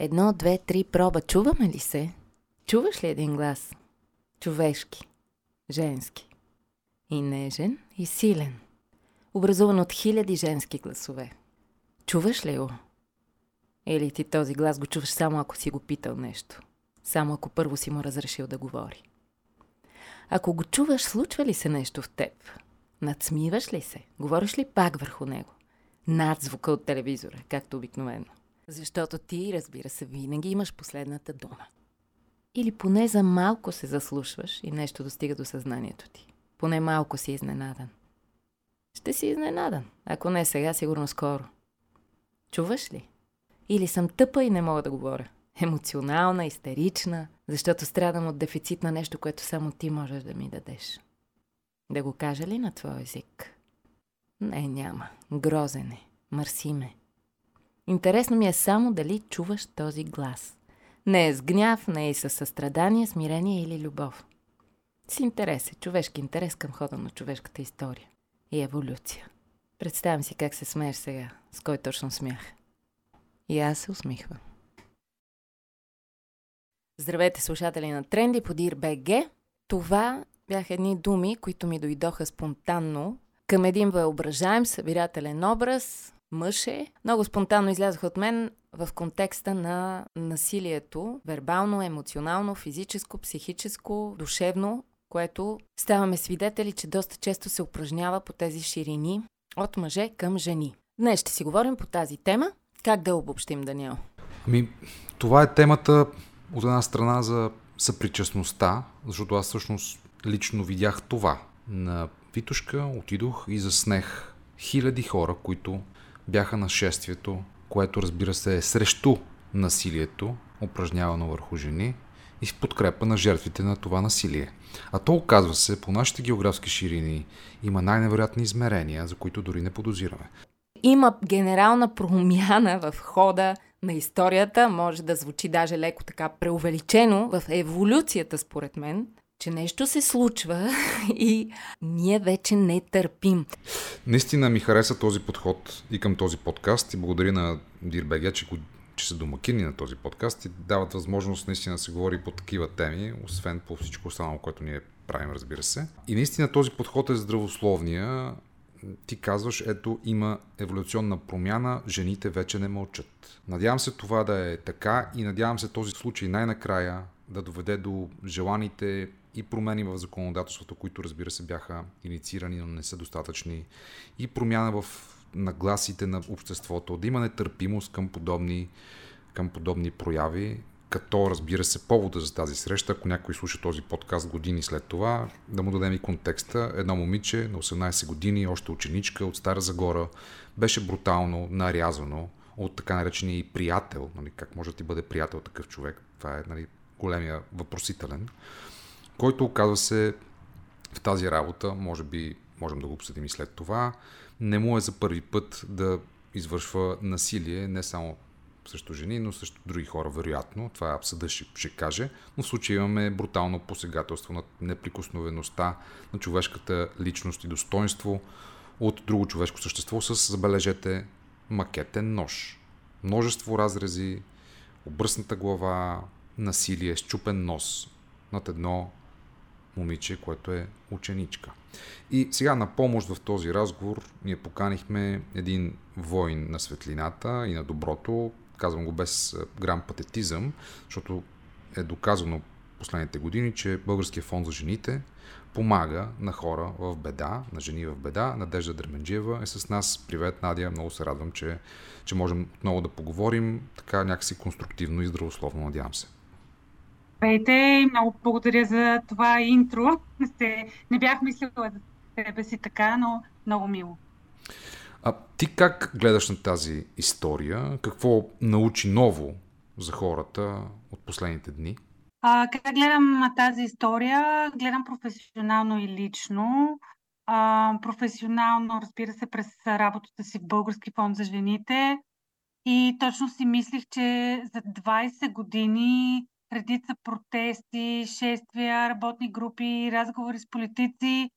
Едно, две, три, проба. Чуваме ли се? Чуваш ли един глас? Човешки, женски. И нежен, и силен. Образуван от хиляди женски гласове. Чуваш ли го? Или ти този глас го чуваш само ако си го питал нещо? Само ако първо си му разрешил да говори? Ако го чуваш, случва ли се нещо в теб? Надсмиваш ли се? Говориш ли пак върху него? Над звука от телевизора, както обикновено. Защото ти, разбира се, винаги имаш последната дума. Или поне за малко се заслушваш и нещо достига до съзнанието ти. Поне малко си изненадан. Ще си изненадан. Ако не сега, сигурно скоро. Чуваш ли? Или съм тъпа и не мога да говоря. Емоционална, истерична, защото страдам от дефицит на нещо, което само ти можеш да ми дадеш. Да го кажа ли на твой език? Не, няма. Грозен е. Мърси ме. Интересно ми е само дали чуваш този глас. Не е с гняв, не е с състрадание, смирение или любов. С интерес е, човешки интерес към хода на човешката история и еволюция. Представям си как се смееш сега, с кой точно смях. И аз се усмихвам. Здравейте, слушатели на Тренди по DIR.BG. Това бяха едни думи, които ми дойдоха спонтанно към един въображаем събирателен образ, мъж е. Много спонтанно излязох от мен в контекста на насилието, вербално, емоционално, физическо, психическо, душевно, което ставаме свидетели, че доста често се упражнява по тези ширини от мъже към жени. Днес ще си говорим по тази тема. Как да обобщим, Даниел? Ами, това е темата от една страна за съпричастността, защото аз всъщност лично видях това. На Витушка отидох и заснех хиляди хора, които бяха на шествието, което разбира се е срещу насилието, упражнявано върху жени и в подкрепа на жертвите на това насилие. А то оказва се, по нашите географски ширини, има най-невероятни измерения, за които дори не подозираме. Има генерална промяна в хода на историята, може да звучи даже леко така преувеличено в еволюцията, според мен, че нещо се случва и ние вече не търпим. Наистина ми хареса този подход и към този подкаст и благодаря на Дирбеге, че, че са домакини на този подкаст и дават възможност наистина да се говори по такива теми, освен по всичко останало, което ние правим, разбира се. И наистина този подход е здравословния. Ти казваш, ето има еволюционна промяна, жените вече не мълчат. Надявам се това да е така и надявам се този случай най-накрая да доведе до желаните и промени в законодателството, които разбира се бяха инициирани, но не са достатъчни, и промяна в нагласите на обществото, да има нетърпимост към подобни, към подобни прояви, като разбира се повода за тази среща, ако някой слуша този подкаст години след това, да му дадем и контекста. Едно момиче на 18 години, още ученичка от Стара Загора, беше брутално нарязано от така наречения и приятел. Нали, как може да ти бъде приятел такъв човек? Това е нали, големия въпросителен който оказва се в тази работа, може би можем да го обсъдим и след това, не му е за първи път да извършва насилие, не само срещу жени, но също други хора, вероятно. Това съда ще, ще каже. Но в случая имаме брутално посегателство на неприкосновеността на човешката личност и достоинство от друго човешко същество с, забележете, макетен нож. Множество разрези, обръсната глава, насилие, щупен нос над едно момиче, което е ученичка. И сега на помощ в този разговор ние поканихме един воин на светлината и на доброто, казвам го без грам патетизъм, защото е доказано последните години, че Българския фонд за жените помага на хора в беда, на жени в беда. Надежда Дременджиева е с нас. Привет, Надя. Много се радвам, че, че можем отново да поговорим така някакси конструктивно и здравословно, надявам се. Здравейте, много благодаря за това интро. Не бях мислила за себе си така, но много мило. А ти как гледаш на тази история? Какво научи ново за хората от последните дни? А, как гледам на тази история? Гледам професионално и лично. А, професионално, разбира се, през работата си в Български фонд за жените. И точно си мислих, че за 20 години редица протести, шествия, работни групи, разговори с политици.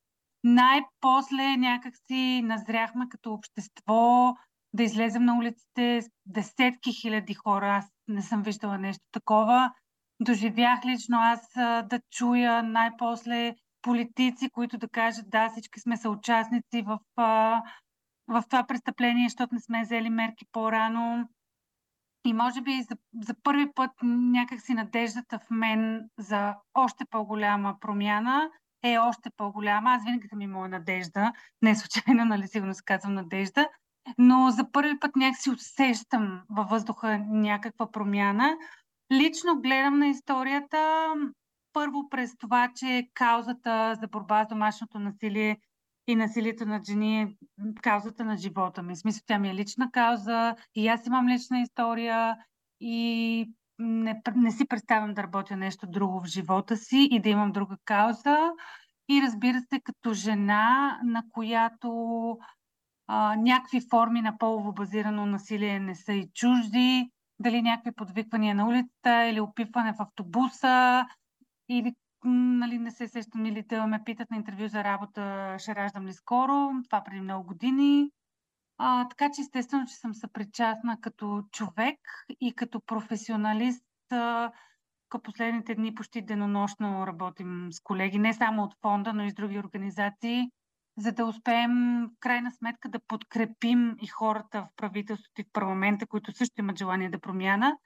Най-после някак си назряхме като общество да излезем на улиците с десетки хиляди хора. Аз не съм виждала нещо такова. Доживях лично аз да чуя най-после политици, които да кажат, да, всички сме съучастници в, в това престъпление, защото не сме взели мерки по-рано. И може би за, за първи път някакси надеждата в мен за още по-голяма промяна е още по-голяма. Аз винаги съм имала надежда. Не случайно, нали сигурно се казвам надежда. Но за първи път някакси усещам във въздуха някаква промяна. Лично гледам на историята първо през това, че каузата за борба с домашното насилие и насилието на жени е каузата на живота ми. В смисъл, тя ми е лична кауза и аз имам лична история и не, не си представям да работя нещо друго в живота си и да имам друга кауза. И разбира се, като жена, на която а, някакви форми на полово базирано насилие не са и чужди, дали някакви подвиквания на улицата или опипване в автобуса, или нали, не се сещам или да ме питат на интервю за работа, ще раждам ли скоро, това преди много години. А, така че естествено, че съм съпричастна като човек и като професионалист. А, последните дни почти денонощно работим с колеги, не само от фонда, но и с други организации, за да успеем в крайна сметка да подкрепим и хората в правителството и в парламента, които също имат желание да промяна,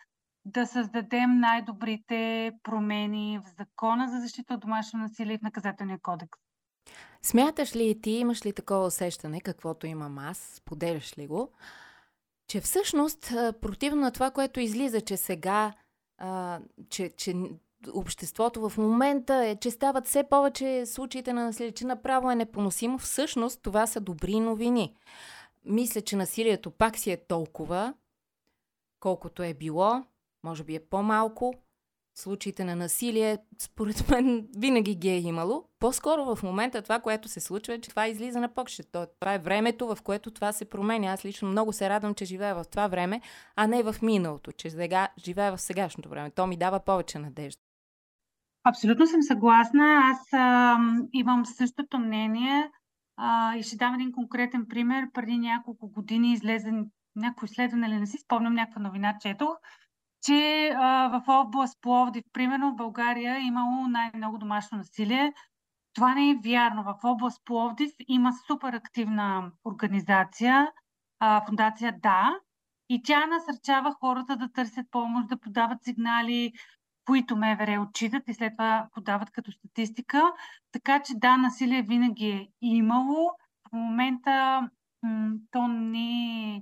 да създадем най-добрите промени в закона за защита от домашно насилие и в наказателния кодекс. Смяташ ли и ти, имаш ли такова усещане, каквото имам аз, споделяш ли го, че всъщност, противно на това, което излиза, че сега, а, че, че обществото в момента е, че стават все повече случаите на насилие, че направо е непоносимо, всъщност това са добри новини. Мисля, че насилието пак си е толкова, колкото е било, може би е по-малко. Случаите на насилие, според мен, винаги ги е имало. По-скоро в момента това, което се случва, е, че това излиза на покше. Това е времето, в което това се променя. Аз лично много се радвам, че живея в това време, а не в миналото, че сега живея в сегашното време. То ми дава повече надежда. Абсолютно съм съгласна. Аз а, имам същото мнение а, и ще дам един конкретен пример. Преди няколко години излезе някой изследване, или не си спомням, някаква новина четох, че а, в област Пловдив, примерно в България, имало най-много домашно насилие. Това не е вярно. В област Пловдив има супер активна организация, а, фундация Да, и тя насърчава хората да търсят помощ, да подават сигнали, които МВР отчитат и след това подават като статистика. Така че да, насилие винаги е имало. В момента м- то не е,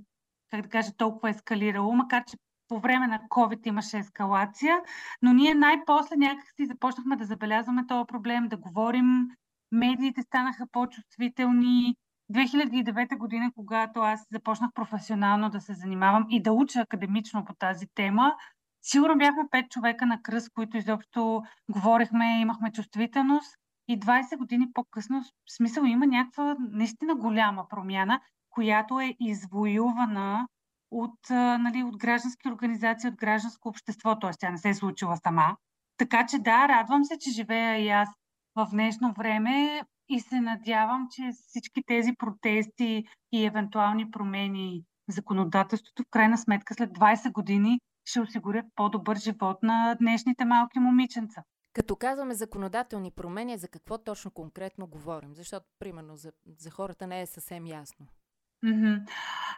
как да кажа, толкова ескалирало, макар че по време на COVID имаше ескалация, но ние най-после някакси започнахме да забелязваме този проблем, да говорим. Медиите станаха по-чувствителни. 2009 година, когато аз започнах професионално да се занимавам и да уча академично по тази тема, сигурно бяхме пет човека на кръст, които изобщо говорихме, имахме чувствителност. И 20 години по-късно, в смисъл има някаква наистина голяма промяна, която е извоювана от, нали, от граждански организации, от гражданско общество, т.е. тя не се е случила сама. Така че да, радвам се, че живея и аз в днешно време и се надявам, че всички тези протести и евентуални промени в законодателството в крайна сметка след 20 години ще осигурят по-добър живот на днешните малки момиченца. Като казваме законодателни промени, за какво точно конкретно говорим? Защото, примерно, за, за хората не е съвсем ясно.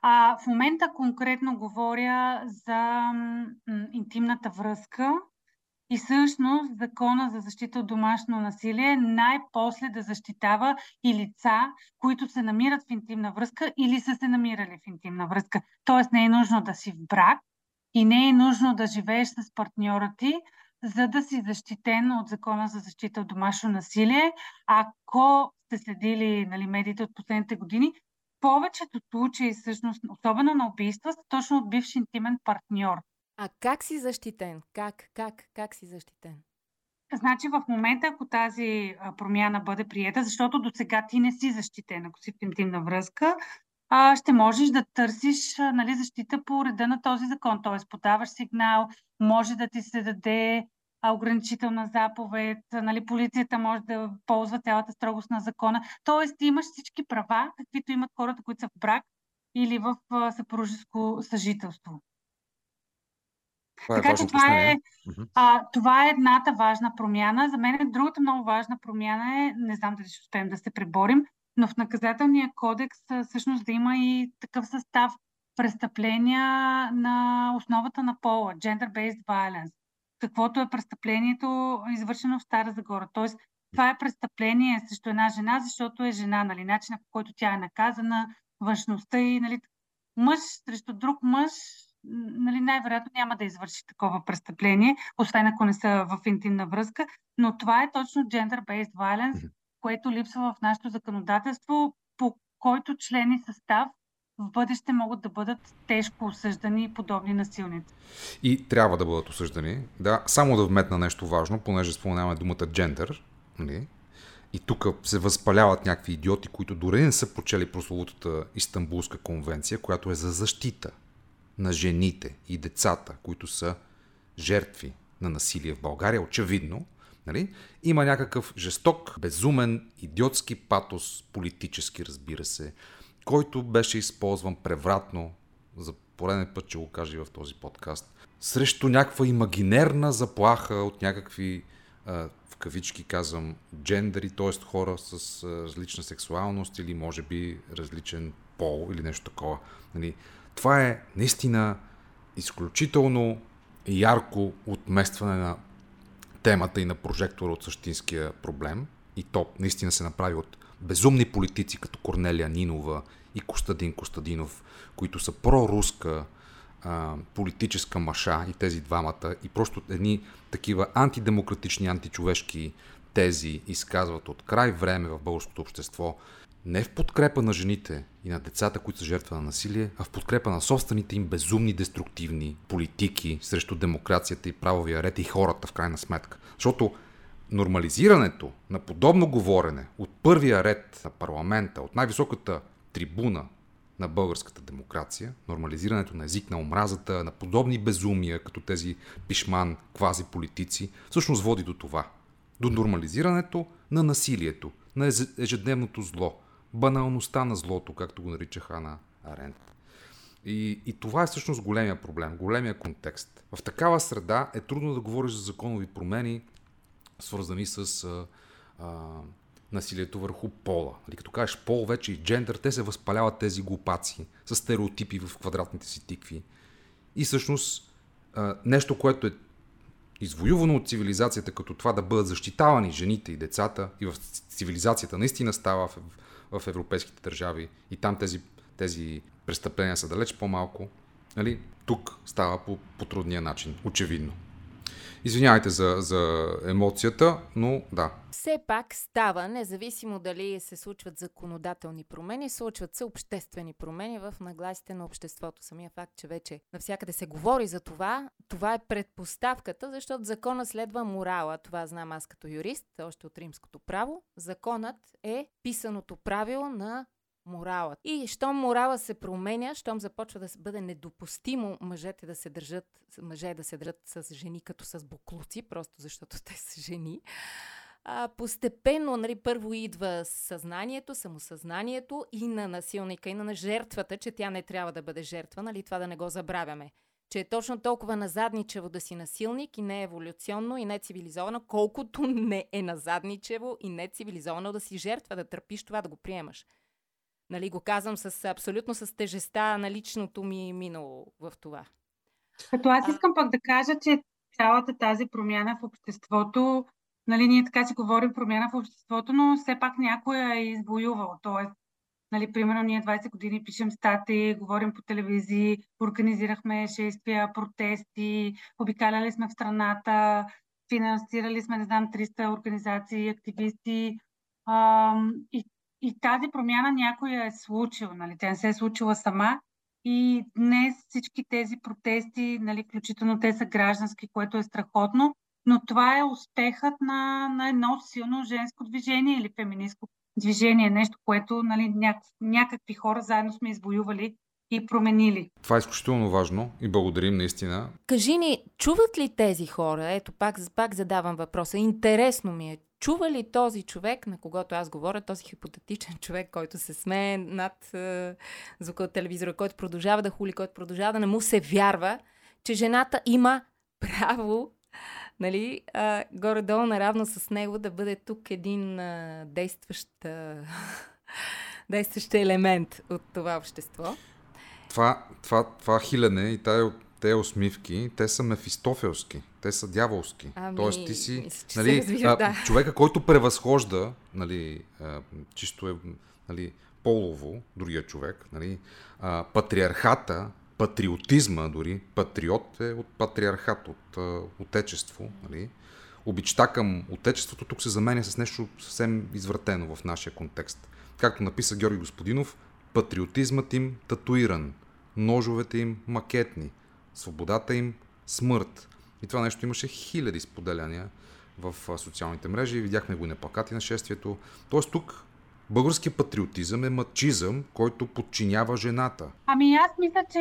А, в момента конкретно говоря за интимната връзка и всъщност закона за защита от домашно насилие най-после да защитава и лица, които се намират в интимна връзка или са се намирали в интимна връзка. Тоест не е нужно да си в брак и не е нужно да живееш с партньора ти, за да си защитен от закона за защита от домашно насилие. Ако сте следили нали, медиите от последните години, повечето случаи, всъщност, особено на убийства, са точно от бивш интимен партньор. А как си защитен? Как, как, как си защитен? Значи в момента, ако тази промяна бъде приета, защото до сега ти не си защитен, ако си в интимна връзка, а, ще можеш да търсиш нали, защита по реда на този закон. Т.е. подаваш сигнал, може да ти се даде ограничителна заповед, нали, полицията може да ползва цялата строгост на закона. Тоест, имаш всички права, каквито имат хората, които са в брак или в съпружеско съжителство. Това е така че това е, а, това е едната важна промяна. За мен другата много важна промяна е, не знам дали ще успеем да се преборим, но в наказателния кодекс всъщност да има и такъв състав престъпления на основата на пола, gender-based violence, каквото е престъплението извършено в Стара Загора. Тоест, това е престъпление срещу една жена, защото е жена, нали, начинът по който тя е наказана, външността и, нали, мъж срещу друг мъж, нали, най-вероятно няма да извърши такова престъпление, освен ако не са в интимна връзка, но това е точно gender-based violence, което липсва в нашето законодателство, по който член и състав в бъдеще могат да бъдат тежко осъждани подобни насилници. И трябва да бъдат осъждани. Да, само да вметна нещо важно, понеже споменаваме думата джендър. Нали? И тук се възпаляват някакви идиоти, които дори не са прочели прословутата Истанбулска конвенция, която е за защита на жените и децата, които са жертви на насилие в България. Очевидно, нали? има някакъв жесток, безумен, идиотски патос, политически, разбира се, който беше използван превратно, за пореден път ще го кажа и в този подкаст, срещу някаква имагинерна заплаха от някакви, в кавички казвам, джендери, т.е. хора с различна сексуалност или може би различен пол или нещо такова. Нали? Това е наистина изключително ярко отместване на темата и на прожектора от същинския проблем. И то наистина се направи от безумни политици, като Корнелия Нинова и Костадин Костадинов, които са проруска а, политическа маша и тези двамата и просто едни такива антидемократични, античовешки тези изказват от край време в българското общество, не в подкрепа на жените и на децата, които са жертва на насилие, а в подкрепа на собствените им безумни, деструктивни политики срещу демокрацията и правовия ред и хората в крайна сметка. Защото нормализирането на подобно говорене от първия ред на парламента, от най-високата трибуна на българската демокрация, нормализирането на език на омразата, на подобни безумия, като тези пишман, квази политици, всъщност води до това. До нормализирането на насилието, на еж- ежедневното зло, баналността на злото, както го нарича Хана Аренд. И, и това е всъщност големия проблем, големия контекст. В такава среда е трудно да говориш за законови промени, свързани с а, а, насилието върху пола. Нали, като кажеш пол вече и джендър, те се възпаляват тези глупаци с стереотипи в квадратните си тикви. И всъщност а, нещо, което е извоювано от цивилизацията, като това да бъдат защитавани жените и децата, и в цивилизацията наистина става в, в европейските държави, и там тези, тези престъпления са далеч по-малко, нали? тук става по, по трудния начин, очевидно. Извинявайте за, за емоцията, но да. Все пак става, независимо дали се случват законодателни промени, случват се обществени промени в нагласите на обществото. Самия факт, че вече навсякъде се говори за това, това е предпоставката, защото закона следва морала. Това знам аз като юрист, още от римското право. Законът е писаното правило на моралът. И щом морала се променя, щом започва да бъде недопустимо мъжете да се държат, мъже да се държат с жени като с буклуци, просто защото те са жени, а, постепенно, нали, първо идва съзнанието, самосъзнанието и на насилника, и на жертвата, че тя не трябва да бъде жертва, нали, това да не го забравяме. Че е точно толкова назадничево да си насилник и не еволюционно и не цивилизовано, колкото не е назадничево и не цивилизовано да си жертва, да търпиш това, да го приемаш. Нали, го казвам с, абсолютно с тежеста на личното ми минало в това. Като аз искам пък да кажа, че цялата тази промяна в обществото, нали, ние така си говорим промяна в обществото, но все пак някой е извоювал. Тоест, нали, примерно ние 20 години пишем стати, говорим по телевизии, организирахме шествия, протести, обикаляли сме в страната, финансирали сме, не знам, 300 организации, активисти. Ам, и и тази промяна някой е случил, нали? Тя не се е случила сама. И днес всички тези протести, нали, включително те са граждански, което е страхотно, но това е успехът на, на едно силно женско движение или феминистко движение, нещо, което нали, няк, някакви хора заедно сме извоювали и променили. Това е изключително важно и благодарим наистина. Кажи ни, чуват ли тези хора? Ето, пак, пак задавам въпроса. Интересно ми е, чува ли този човек, на когото аз говоря, този хипотетичен човек, който се смее над е, звука от телевизора, който продължава да хули, който продължава да не му се вярва, че жената има право нали, а, горе-долу наравно с него да бъде тук един а, действащ, а, действащ елемент от това общество. Това, това, това хилене и тая, те усмивки, те са мефистофелски, те са дяволски. Ами, Тоест ти си мисля, нали, разбира, а, да. човека, който превъзхожда нали, а, чисто е нали, полово, другия човек, нали, а, патриархата, патриотизма дори, патриот е от патриархат, от а, отечество, нали, обичта към отечеството тук се заменя с нещо съвсем извратено в нашия контекст. Както написа Георги Господинов, патриотизмът им татуиран, ножовете им макетни, свободата им смърт. И това нещо имаше хиляди споделяния в социалните мрежи. Видяхме го и на плакати на шествието. Тоест тук българският патриотизъм е мачизъм, който подчинява жената. Ами аз мисля, че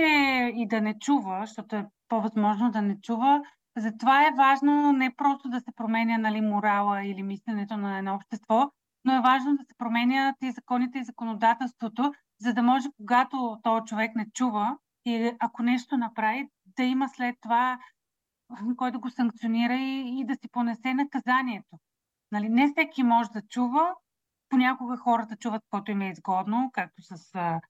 и да не чува, защото е по-възможно да не чува, затова е важно не просто да се променя нали, морала или мисленето на едно общество, но е важно да се променят и законите и законодателството, за да може, когато този човек не чува или ако нещо направи, да има след това кой да го санкционира и, и да си понесе наказанието. Нали, не всеки може да чува, понякога хората чуват каквото им е изгодно, както с а,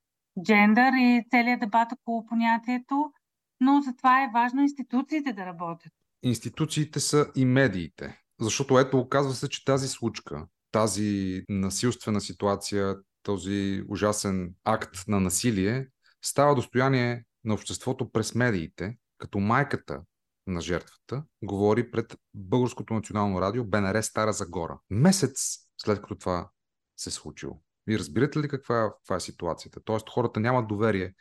джендър и целият дебат около понятието, но затова е важно институциите да работят. Институциите са и медиите. Защото ето, оказва се, че тази случка, тази насилствена ситуация, този ужасен акт на насилие става достояние на обществото през медиите, като майката на жертвата говори пред Българското национално радио БНР Стара Загора. Месец след като това се случило. Вие разбирате ли каква, каква е ситуацията? Тоест хората нямат доверие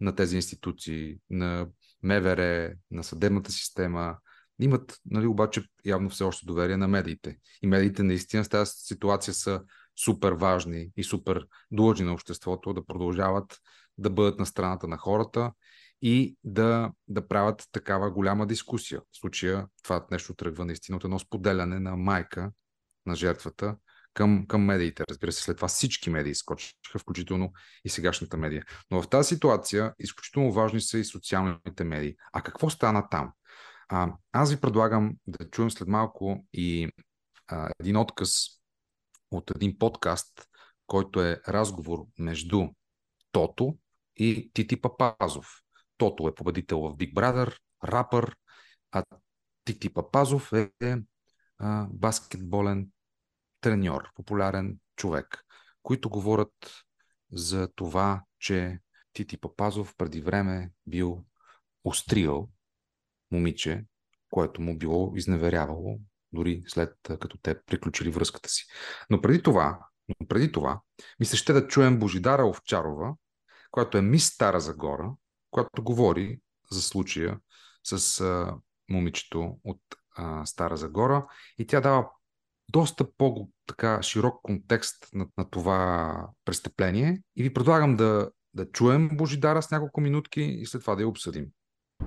на тези институции, на МВР, на съдебната система. Имат, нали, обаче, явно все още доверие на медиите. И медиите наистина в тази ситуация са супер важни и супер длъжни на обществото да продължават да бъдат на страната на хората и да, да правят такава голяма дискусия. В случая това нещо тръгва наистина от едно споделяне на майка на жертвата към, към медиите. Разбира се, след това всички медии скочиха, включително и сегашната медия. Но в тази ситуация изключително важни са и социалните медии. А какво стана там? А, аз ви предлагам да чуем след малко и а, един отказ от един подкаст, който е разговор между Тото и Тити Папазов. Тото е победител в Big Brother, рапър, а Тити Папазов е, а, баскетболен треньор, популярен човек, които говорят за това, че Тити Папазов преди време бил остригал момиче, което му било изневерявало, дори след като те приключили връзката си. Но преди това, но преди това, ми се ще да чуем Божидара Овчарова, която е мис Стара Загора, която говори за случая с а, момичето от а, Стара Загора и тя дава доста по-така широк контекст на, на това престъпление и ви предлагам да, да чуем Божидара с няколко минутки и след това да я обсъдим.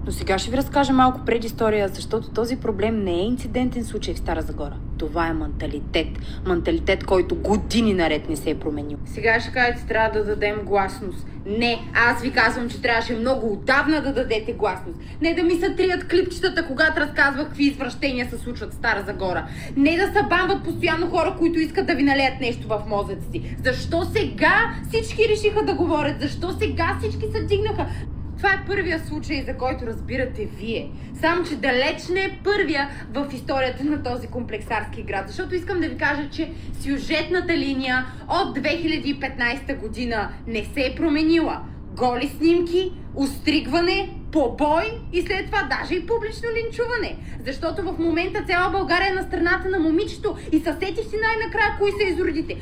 Но сега ще ви разкажа малко предистория, защото този проблем не е инцидентен случай в Стара Загора. Това е менталитет. Менталитет, който години наред не се е променил. Сега ще кажете, трябва да дадем гласност. Не, аз ви казвам, че трябваше много отдавна да дадете гласност. Не да ми се трият клипчетата, когато разказвах какви извращения се случват в Стара Загора. Не да се бамват постоянно хора, които искат да ви налеят нещо в мозъци си. Защо сега всички решиха да говорят? Защо сега всички се дигнаха? Това е първия случай, за който разбирате вие. Само, че далеч не е първия в историята на този комплексарски град. Защото искам да ви кажа, че сюжетната линия от 2015 година не се е променила. Голи снимки, устригване, побой и след това даже и публично линчуване. Защото в момента цяла България е на страната на момичето и съсетих си най-накрая кои са изродите.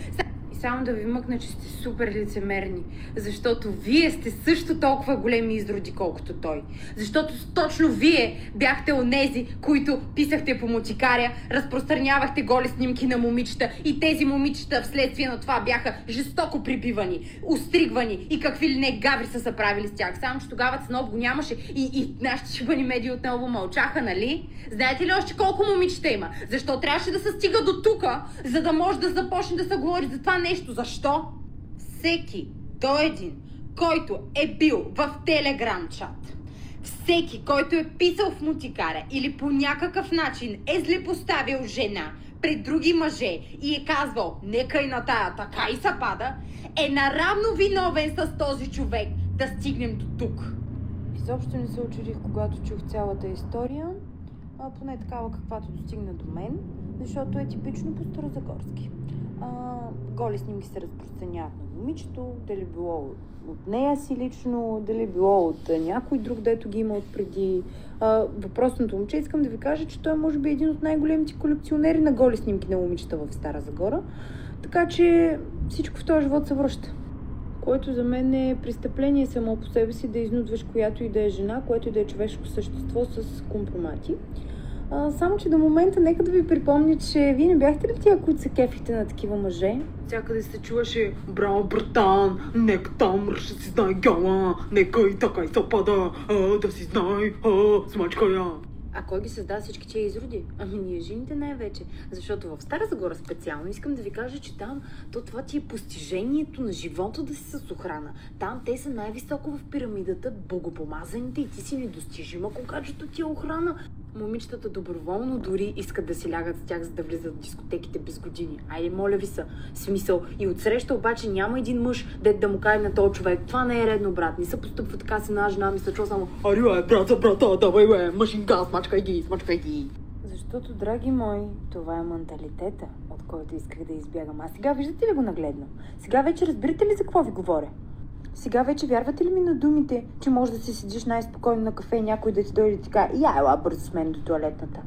Само да ви мъкна, че сте супер лицемерни, защото вие сте също толкова големи изроди, колкото той. Защото точно вие бяхте онези, които писахте по мутикаря, разпространявахте голи снимки на момичета и тези момичета вследствие на това бяха жестоко прибивани, устригвани и какви ли не гаври са се правили с тях. Само, че тогава Цанов го нямаше и, и нашите шибани медии отново мълчаха, нали? Знаете ли още колко момичета има? Защо трябваше да се стига до тука, за да може да започне да се говори за това нещо? Защо? Всеки, до един, който е бил в телеграм чат, Всеки, който е писал в мутикара или по някакъв начин е злепоставил жена пред други мъже и е казвал нека и на тая така и се пада, е наравно виновен с този човек да стигнем до тук. Изобщо не се очудих, когато чух цялата история, а поне такава каквато достигна до мен, защото е типично по старозагорски. А, голи снимки се разпространяват на момичето, дали било от нея си лично, дали било от някой друг, дето ги има от преди. А, въпросното момче, искам да ви кажа, че той е може би един от най-големите колекционери на голи снимки на момичета в Стара Загора. Така че всичко в този живот се връща. Което за мен е престъпление само по себе си да изнудваш която и да е жена, което и да е човешко същество с компромати. А, само, че до момента нека да ви припомня, че вие не бяхте ли тия, които се кефите на такива мъже? Всякъде се чуваше, браво, братан, нека там ще си знае гала, нека и така и се пада, а, да си знае, а, смачка я. А кой ги създаде всички тия изроди? Ами ние жените най-вече. Защото в Стара Загора специално искам да ви кажа, че там то това ти е постижението на живота да си с охрана. Там те са най-високо в пирамидата, богопомазаните и ти си недостижима, когато ти е охрана. Момичетата доброволно дори искат да си лягат с тях, за да влизат в дискотеките без години. Айде, моля ви са. Смисъл. И отсреща обаче няма един мъж, дед да му каже на този човек. Това не е редно, брат. Не се постъпва така с една жена, ми се чува само Арио е, брат за брата, давай бе, машинка, смачкай ги, смачкай ги. Защото, драги мои, това е менталитета, от който исках да избягам. А сега виждате ли го нагледно? Сега вече разбирате ли за какво ви говоря? Сега вече вярвате ли ми на думите, че може да си седиш най-спокойно на кафе и някой да ти дойде и каже, я ела бързо с мен до туалетната.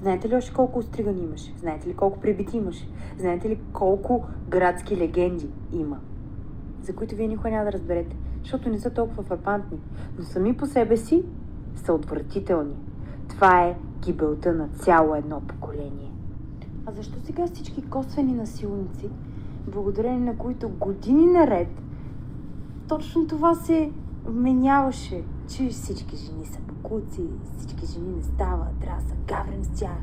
Знаете ли още колко остригани имаш? Знаете ли колко пребити имаш? Знаете ли колко градски легенди има? За които вие никога няма да разберете, защото не са толкова фапантни, но сами по себе си са отвратителни. Това е гибелта на цяло едно поколение. А защо сега всички косвени насилници, благодарение на които години наред точно това се вменяваше, че всички жени са покуци, всички жени не стават, трябва да са гаврим с тях.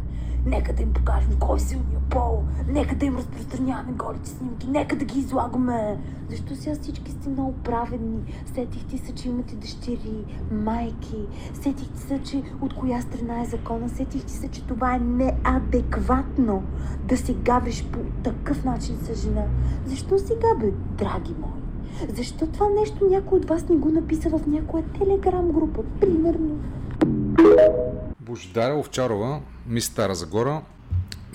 Нека да им покажем кой е силния пол, нека да им разпространяваме голите снимки, нека да ги излагаме. Защо сега всички сте много праведни? Сетихте се, че имате дъщери, майки, сетихте се, че от коя страна е закона, сетихте се, че това е неадекватно да се гавриш по такъв начин с жена. Защо сега, бе, драги мои? Защо това нещо някой от вас не го написа в някоя телеграм група, примерно? Божидаря Овчарова, ми Стара Загора,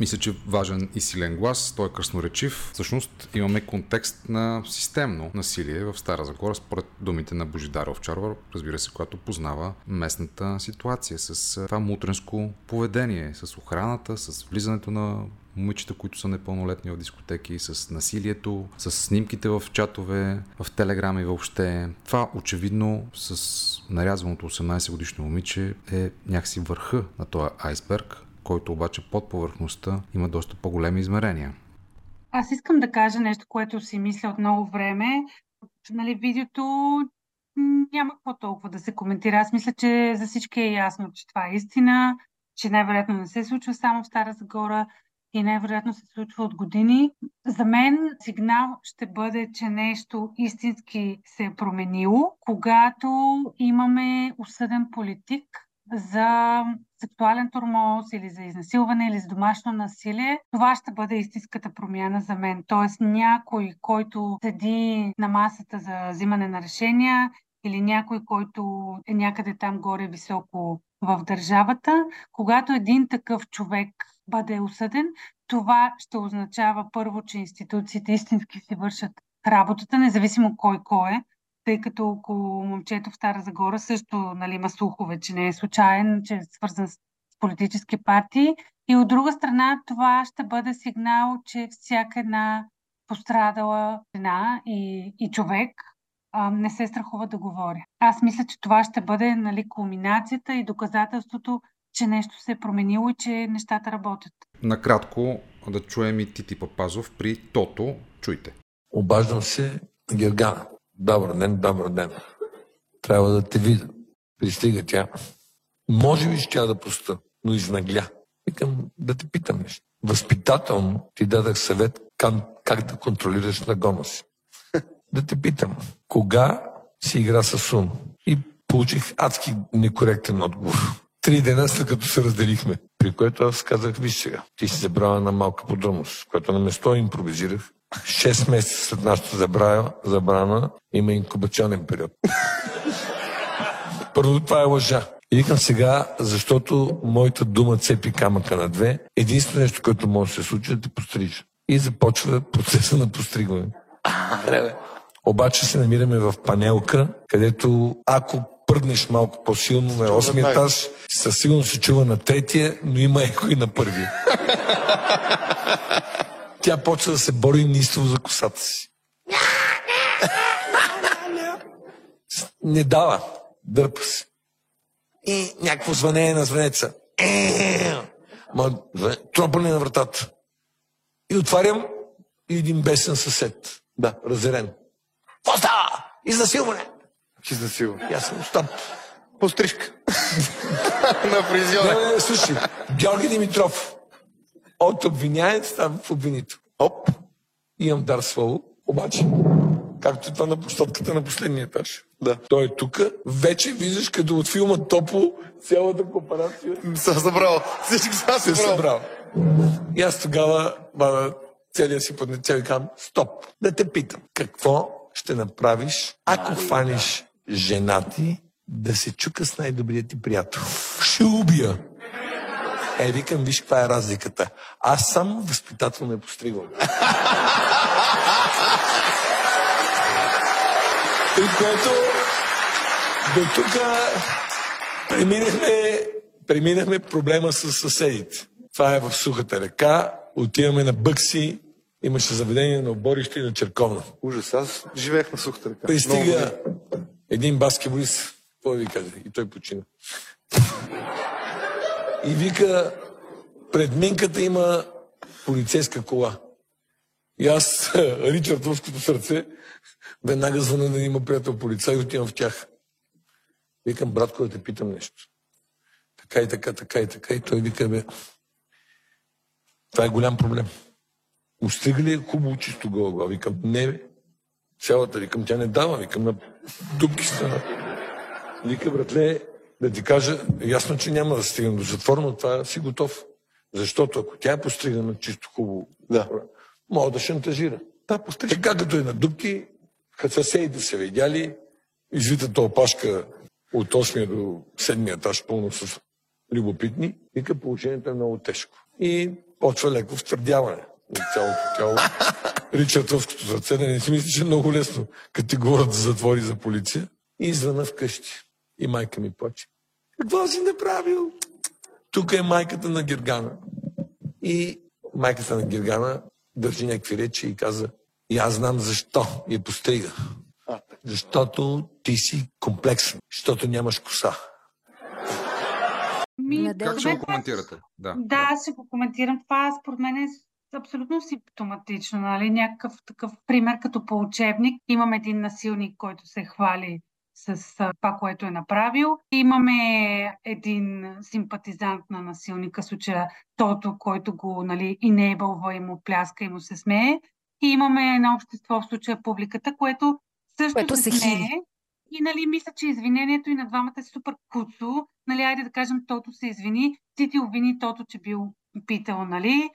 мисля, че важен и силен глас, той е красноречив. Всъщност имаме контекст на системно насилие в Стара Загора, според думите на Божидар Овчарова, разбира се, която познава местната ситуация с това мутренско поведение, с охраната, с влизането на момичета, които са непълнолетни в дискотеки, с насилието, с снимките в чатове, в телеграми въобще. Това очевидно с нарязваното 18 годишно момиче е някакси върха на този айсберг, който обаче под повърхността има доста по-големи измерения. Аз искам да кажа нещо, което си мисля от много време. Нали, видеото няма какво толкова да се коментира. Аз мисля, че за всички е ясно, че това е истина, че най-вероятно не се случва само в Стара Загора и най-вероятно се случва от години. За мен сигнал ще бъде, че нещо истински се е променило, когато имаме осъден политик за сексуален тормоз или за изнасилване или за домашно насилие, това ще бъде истинската промяна за мен. Тоест някой, който седи на масата за взимане на решения или някой, който е някъде там горе високо в държавата, когато един такъв човек бъде осъден, това ще означава първо, че институциите истински си вършат работата, независимо кой кой е, тъй като около момчето в Стара Загора също нали, има слухове, че не е случайен, че е свързан с политически партии. И от друга страна, това ще бъде сигнал, че всяка една пострадала жена и, и човек а, не се страхува да говори. Аз мисля, че това ще бъде нали, кулминацията и доказателството, че нещо се е променило и че нещата работят. Накратко да чуем и Тити Папазов при Тото. Чуйте. Обаждам се Гергана. Добър ден, добър ден. Трябва да те видя. Пристига тя. Може би ще да пуста, но изнагля. Викам да те питам нещо. Възпитателно ти дадах съвет как, как да контролираш нагона си. да те питам, кога си игра с ум? И получих адски некоректен отговор. Три дена след като се разделихме. При което аз казах, виж сега, ти си забрала на малка подробност, която на место импровизирах. Шест месеца след нашата забрана, забрана има инкубационен период. Първо, това е лъжа. И викам сега, защото моята дума цепи камъка на две, единствено нещо, което може да се случи, е да те пострижа. И започва процеса на постригване. Обаче се намираме в панелка, където ако пърднеш малко по-силно на 8 етаж, със сигурност се чува на третия, но има еко и на първия. Тя почва да се бори неистово за косата си. Не дава. Дърпа се. И някакво звънение на звънеца. Ма, тропане на вратата. И отварям и един бесен съсед. Да, разерен. Какво става? Изнасилване! Изнасилване. И аз съм стоп. Пострижка. на фризьора. Не, не, слушай. Георги Димитров. От обвиняем става в обвинител. Оп. Имам дар слово. Обаче, както това на площадката на последния етаж. Да. Той е тук. Вече виждаш като от филма Топло цялата кооперация Съм събрал. Всички са се е събрал. И аз тогава, баба, целия си поднецел и казвам, стоп, да те питам, какво ще направиш, ако фаниш жена ти да се чука с най-добрия ти приятел? Ще убия. Е, викам, виж каква е разликата. Аз съм възпитателно не постригвам. И което до тук преминахме, преминахме проблема с съседите. Това е в сухата река. Отиваме на Бъкси. Имаше заведение на оборище и на черковна. Ужас, аз живеех на сухата река. Пристига. Един баскетболист. Какво ви каза? И той почина. И вика, пред минката има полицейска кола. И аз, Ричард Руското сърце, веднага звъна да има приятел полицай и отивам в тях. Викам, братко, да те питам нещо. Така и така, така и така. И той вика, бе, това е голям проблем. Устрига ли е хубаво чисто глава? Викам, не бе. Цялата, викам, тя не дава. Викам, на дупки стана. Вика, братле, да ти кажа, ясно, че няма да стигна до затвор, но това си готов. Защото ако тя е постригана чисто хубаво, Да. мога да шантажира. Да, пострижка. Така като е на дупки, като са видяли, извитата опашка от 8 до 7 етаж, пълно с любопитни, вика положението е много тежко. И почва леко втвърдяване от цялото тяло. Ричард Руското сърце, да не си мисли, че е много лесно, като ти говорят за затвори за полиция. И извъна вкъщи. И майка ми плаче. Какво си направил? Тук е майката на Гергана. И майката на Гергана държи някакви речи и каза, и аз знам защо я пострига. А, така. Защото ти си комплексен, защото нямаш коса. Ми. Как ще го коментирате? Да. Да, аз ще го коментирам. Това според мен е абсолютно симптоматично. Нали? Някакъв такъв пример като по учебник. Имаме един насилник, който се хвали с това, което е направил. Имаме един симпатизант на насилника, случая Тото, който го нали, инейбълва и му пляска и му се смее. И имаме едно общество, в случая публиката, което също Което се смее. хили. И нали, мисля, че извинението и на двамата е супер куцо. Нали, айде да кажем, Тото се извини, ти ти обвини Тото, че бил питал, нали?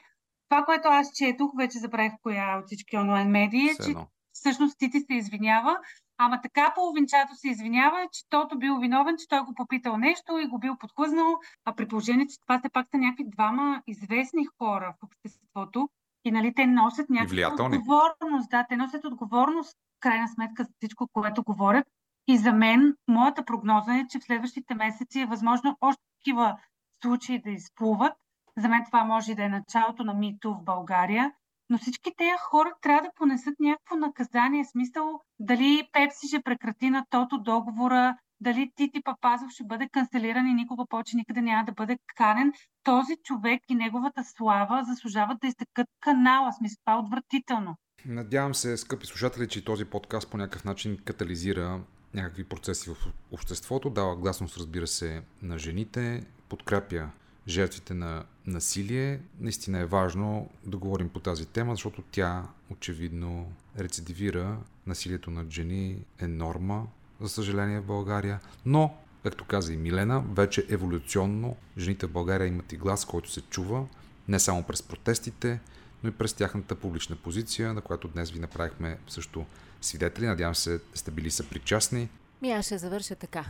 Това, което аз четох, вече забравих коя от всички онлайн медии, е, че всъщност Тити се извинява, ама така половинчато се извинява, че Тото бил виновен, че той го попитал нещо и го бил подхлъзнал, а при положение, че това все пак са някакви двама известни хора в обществото и нали те носят някаква отговорност. Да, те носят отговорност в крайна сметка за всичко, което говорят. И за мен, моята прогноза е, че в следващите месеци е възможно още такива случаи да изплуват. За мен това може да е началото на мито в България. Но всички тези хора трябва да понесат някакво наказание. Смисъл, дали Пепси ще прекрати на тото договора, дали Тити Папазов ще бъде канцелиран и никога повече никъде няма да бъде канен. Този човек и неговата слава заслужават да изтекат канала. Смисъл, това е отвратително. Надявам се, скъпи слушатели, че този подкаст по някакъв начин катализира някакви процеси в обществото, дава гласност, разбира се, на жените, подкрепя жертвите на насилие. Наистина е важно да говорим по тази тема, защото тя очевидно рецидивира. Насилието над жени е норма за съжаление, в България. Но, както каза и Милена, вече еволюционно жените в България имат и глас, който се чува не само през протестите, но и през тяхната публична позиция, на която днес ви направихме също свидетели. Надявам се, сте били съпричастни. Ми аз ще завърша така.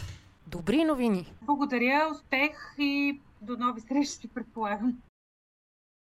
Добри новини! Благодаря, успех и до нови срещи, предполагам.